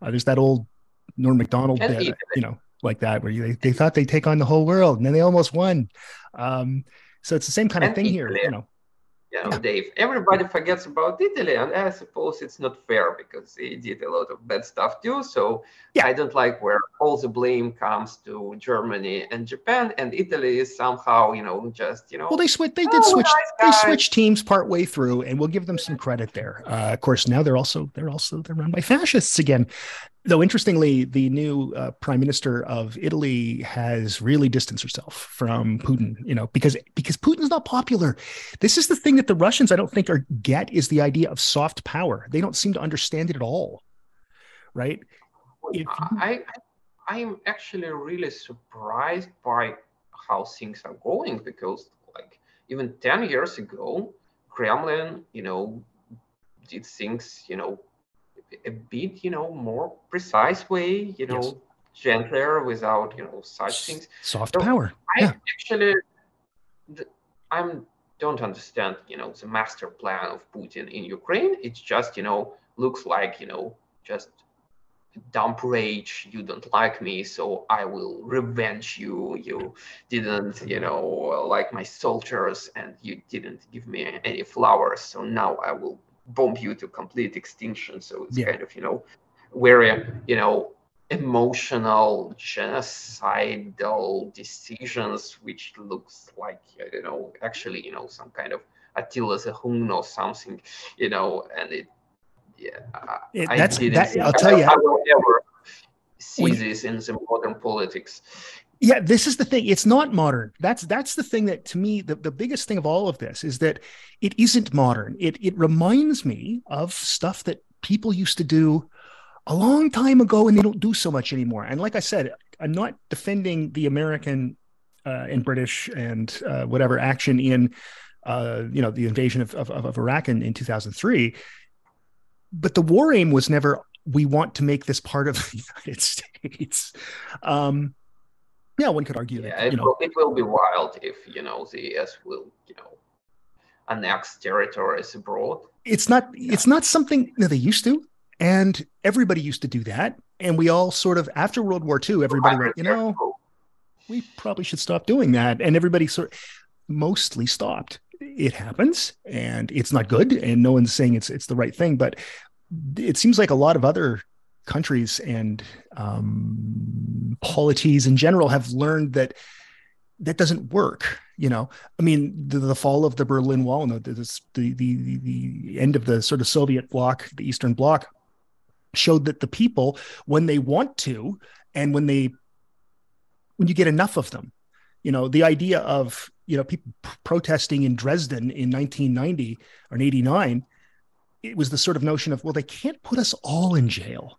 Uh, there's that old Norm Macdonald bit, you know, like that, where you, they, they thought they'd take on the whole world and then they almost won. Um, so it's the same kind of thing here, you know you know, Dave. Everybody forgets about Italy, and I suppose it's not fair because they did a lot of bad stuff too. So yeah. I don't like where all the blame comes to Germany and Japan, and Italy is somehow, you know, just you know. Well, they switch. They did oh, switch. Nice they switched teams part way through, and we'll give them some credit there. Uh, of course, now they're also they're also they're run by fascists again. Though interestingly, the new uh, prime minister of Italy has really distanced herself from Putin. You know, because because Putin's not popular. This is the thing that the Russians, I don't think, are get is the idea of soft power. They don't seem to understand it at all. Right? If. I I'm actually really surprised by how things are going because like even 10 years ago, Kremlin, you know, did things, you know, a bit, you know, more precise way, you know, yes. gentler without, you know, such things. Soft so power. I yeah. actually, I'm don't understand, you know, the master plan of Putin in Ukraine. It's just, you know, looks like, you know, just dump rage. You don't like me, so I will revenge you. You didn't, you know, like my soldiers, and you didn't give me any flowers, so now I will bomb you to complete extinction. So it's yeah. kind of, you know, very, you know, emotional genocidal decisions, which looks like, you know, actually, you know, some kind of Attila the Hun or something, you know, and it, yeah, it, that's, that, I'll tell you. I will never see this in the modern politics yeah this is the thing it's not modern that's that's the thing that to me the, the biggest thing of all of this is that it isn't modern it it reminds me of stuff that people used to do a long time ago and they don't do so much anymore and like i said i'm not defending the american uh, and British and uh, whatever action in uh, you know the invasion of, of, of Iraq in, in 2003. But the war aim was never we want to make this part of the United States. Um, yeah, one could argue yeah, that. It, will, it will be wild if you know the US will you know annex territories abroad. It's not. It's not something that they used to, and everybody used to do that. And we all sort of after World War II, everybody went, you know, we probably should stop doing that, and everybody sort of mostly stopped. It happens, and it's not good, and no one's saying it's it's the right thing, but it seems like a lot of other countries and um, polities in general have learned that that doesn't work. You know, I mean, the, the fall of the Berlin Wall and the, the, the the end of the sort of Soviet bloc, the Eastern Bloc, showed that the people, when they want to, and when they when you get enough of them, you know, the idea of you know people protesting in Dresden in 1990 or in 89 it was the sort of notion of well they can't put us all in jail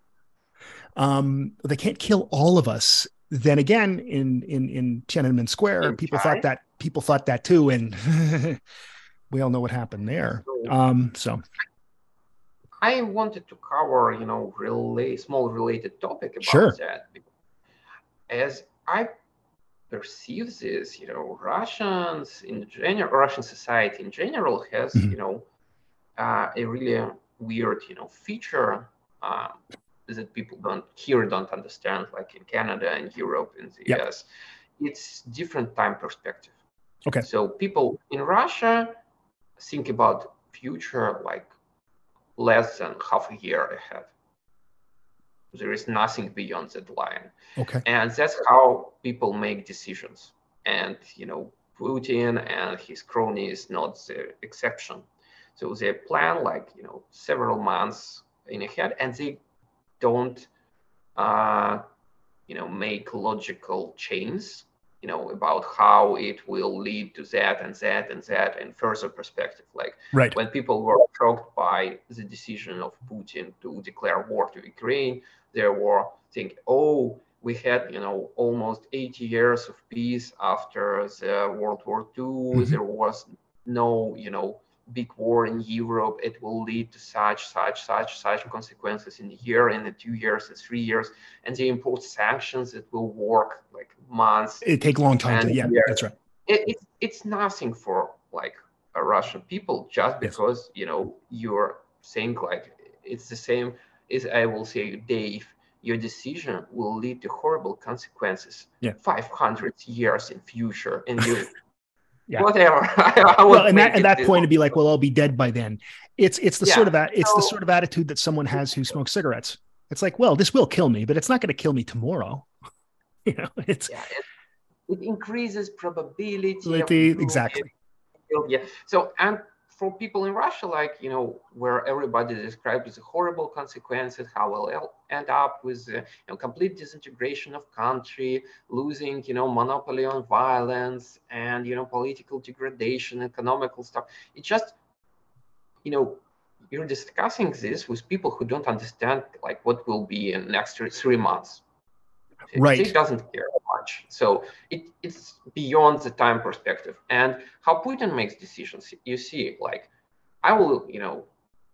um, they can't kill all of us then again in in in tiananmen square okay. people thought that people thought that too and we all know what happened there um, so i wanted to cover you know really small related topic about sure. that as i perceive this you know russians in general russian society in general has mm-hmm. you know uh, a really weird, you know, feature uh, that people don't here don't understand, like in Canada and Europe and the yep. US. It's different time perspective. Okay. So people in Russia think about future like less than half a year ahead. There is nothing beyond that line. Okay. And that's how people make decisions. And you know, Putin and his cronies not the exception. So they plan like you know several months in ahead, and they don't uh, you know make logical chains you know about how it will lead to that and that and that and further perspective. Like right. when people were shocked by the decision of Putin to declare war to Ukraine, they were thinking, oh, we had you know almost 80 years of peace after the World War II. Mm-hmm. There was no you know big war in Europe, it will lead to such, such, such, such consequences in a year, in the two years, in three years, and they impose sanctions that will work like months. It take a long time. To, yeah, years. that's right. It, it's it's nothing for like a Russian people just because yes. you know you're saying like it's the same as I will say, Dave. Your decision will lead to horrible consequences. Yeah. 500 years in future, and you yeah. whatever. well, and that at that point, it'd be like, well, I'll be dead by then. It's it's the yeah. sort of it's so, the sort of attitude that someone has who smokes cigarettes. It's like, well, this will kill me, but it's not going to kill me tomorrow. you know, it's yeah, it, it increases probability. exactly. Yeah. So and for people in Russia, like you know, where everybody describes the horrible consequences, how we'll end up with uh, you know complete disintegration of country, losing you know monopoly on violence, and you know political degradation, economical stuff. It just you know you're discussing this with people who don't understand like what will be in next three months. Right. It doesn't care So it, it's beyond the time perspective. And how Putin makes decisions, you see, like, I will, you know,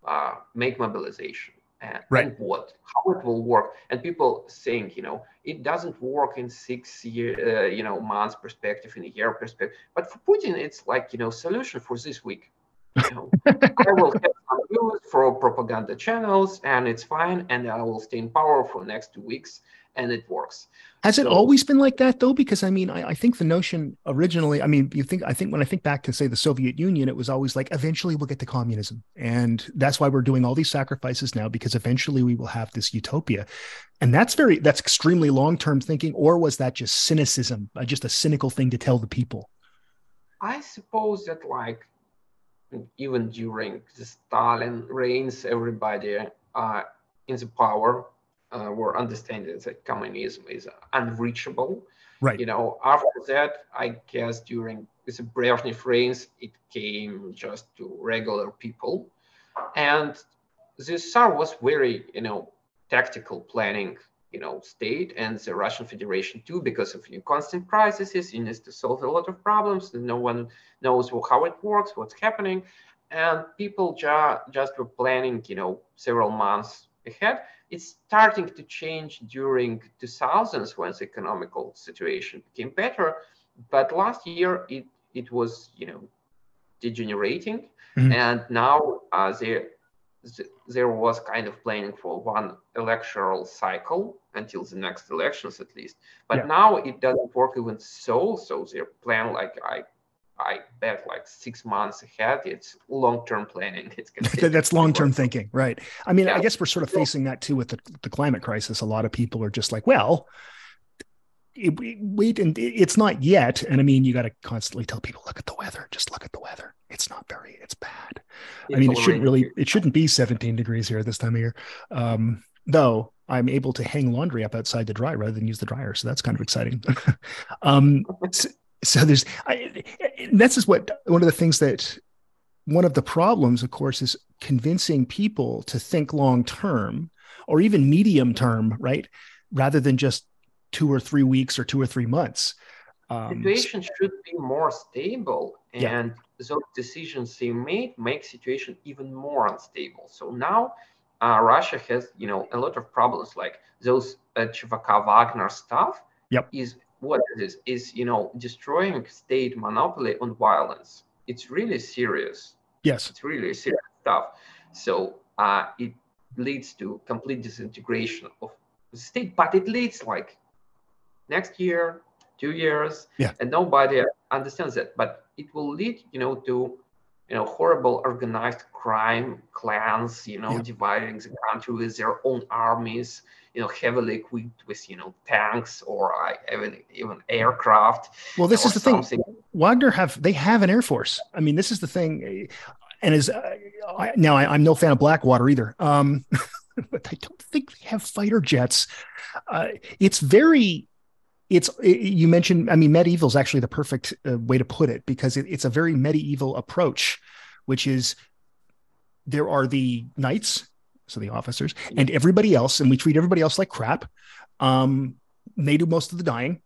uh, make mobilization. And, right. and, what how it will work and people saying you know it doesn't work in six year uh, you know months perspective in a year perspective but for putin it's like you know solution for this week you know, I will have some news for propaganda channels and it's fine and I will stay in power for next two weeks and it works. Has so, it always been like that though? Because I mean, I, I, think the notion originally, I mean, you think, I think when I think back to say the Soviet Union, it was always like, eventually we'll get to communism. And that's why we're doing all these sacrifices now, because eventually we will have this utopia. And that's very, that's extremely long-term thinking. Or was that just cynicism, uh, just a cynical thing to tell the people? I suppose that like, even during the Stalin reigns, everybody uh, in the power uh, were understanding that communism is unreachable. Right. You know, after that, I guess during the Brezhnev reigns, it came just to regular people, and the Tsar was very, you know, tactical planning you know state and the Russian Federation too because of you constant crises. You need to solve a lot of problems. No one knows how it works, what's happening, and people ju- just were planning you know several months ahead. It's starting to change during 2000s when the economical situation became better, but last year it it was you know degenerating, mm-hmm. and now uh, there there was kind of planning for one electoral cycle until the next elections at least but yeah. now it doesn't work even so so they plan like i i bet like six months ahead it's long-term planning. It's that's long-term thinking right. I mean yeah. i guess we're sort of facing that too with the, the climate crisis. A lot of people are just like well wait and it's not yet. And i mean you got to constantly tell people look at the weather. Just look at the weather. It's not very it's bad. It's i mean it shouldn't really it shouldn't be 17 degrees here this time of year. Um, though i'm able to hang laundry up outside to dry rather than use the dryer so that's kind of exciting. Um, so, there's I, this is what one of the things that one of the problems of course is convincing people to think long term or even medium term right rather than just two or three weeks or two or three months. Um, situation should be more stable, and yeah. those decisions they made make situation even more unstable. So now uh, Russia has, you know, a lot of problems like those uh, CVK Wagner stuff. Yep. Is what it is is you know destroying state monopoly on violence. It's really serious. Yes. It's really serious stuff. So uh, it leads to complete disintegration of the state, but it leads like next year, two years, yeah. and nobody understands that. But it will lead, you know, to you know horrible organized crime clans, you know, yeah. dividing the country with their own armies, you know, heavily equipped with you know tanks or uh, even even aircraft. Well, this is the something. thing. Wagner have they have an air force. I mean, this is the thing. And as uh, I, now, I, am no fan of Blackwater either. Um, but I don't think they have fighter jets. Uh, it's very it's you mentioned i mean medieval is actually the perfect uh, way to put it because it, it's a very medieval approach which is there are the knights so the officers and everybody else and we treat everybody else like crap. Um, they do most of the dying.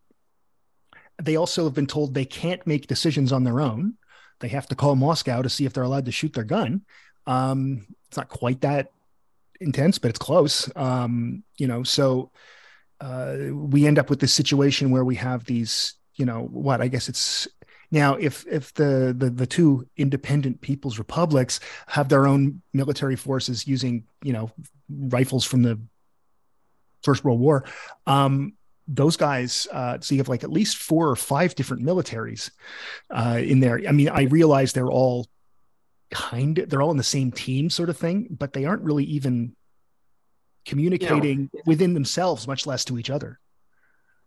They also have been told they can't make decisions on their own. They have to call moscow to see if they're allowed to shoot their gun. Um, it's not quite that intense but it's close. Um, you know so uh, we end up with this situation where we have these, you know, what I guess it's now if if the, the the two independent people's republics have their own military forces using, you know, rifles from the First World War, um, those guys uh, so you have like at least four or five different militaries uh, in there. I mean i realize they're all kind they're all in the same team sort of thing but they aren't really even communicating you know, within themselves, much less to each other.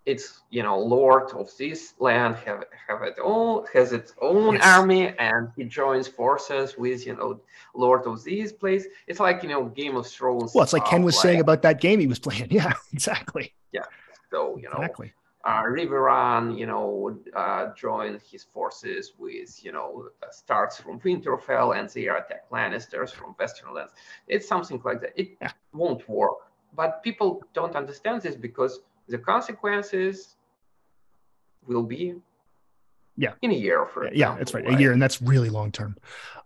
It's you know, Lord of this land have have it own has its own yes. army, and he joins forces with you know Lord of this place. It's like you know Game of Thrones. Well, it's like Ken was like, saying about that game he was playing. Yeah, exactly. Yeah. So you know, exactly uh, Riverrun, you know, uh, join his forces with, you know, uh, Starks from Winterfell and they attack Lannisters from Western lands. It's something like that. It yeah. won't work. But people don't understand this because the consequences will be yeah in a year for yeah, example, that's right. right. a year and that's really long term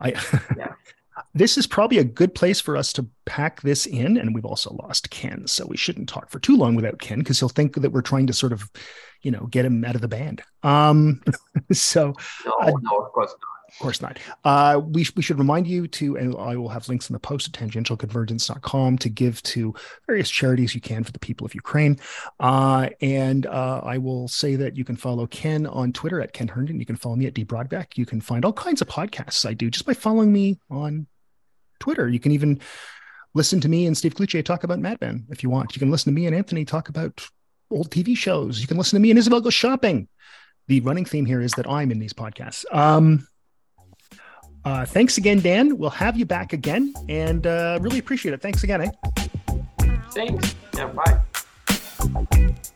i yeah this is probably a good place for us to pack this in. And we've also lost Ken. So we shouldn't talk for too long without Ken because he'll think that we're trying to sort of, you know, get him out of the band. Um, so, no, uh, no, of course not. Of course not. Uh, we, we should remind you to, and I will have links in the post at tangentialconvergence.com to give to various charities you can for the people of Ukraine. Uh, and uh, I will say that you can follow Ken on Twitter at Ken Herndon. You can follow me at D Brodbeck. You can find all kinds of podcasts I do just by following me on Twitter. You can even listen to me and Steve Cloutier talk about Mad Men if you want. You can listen to me and Anthony talk about old TV shows. You can listen to me and Isabel go shopping. The running theme here is that I'm in these podcasts. Um, uh, thanks again, Dan. We'll have you back again and uh, really appreciate it. Thanks again. Eh? Thanks. Yeah, bye.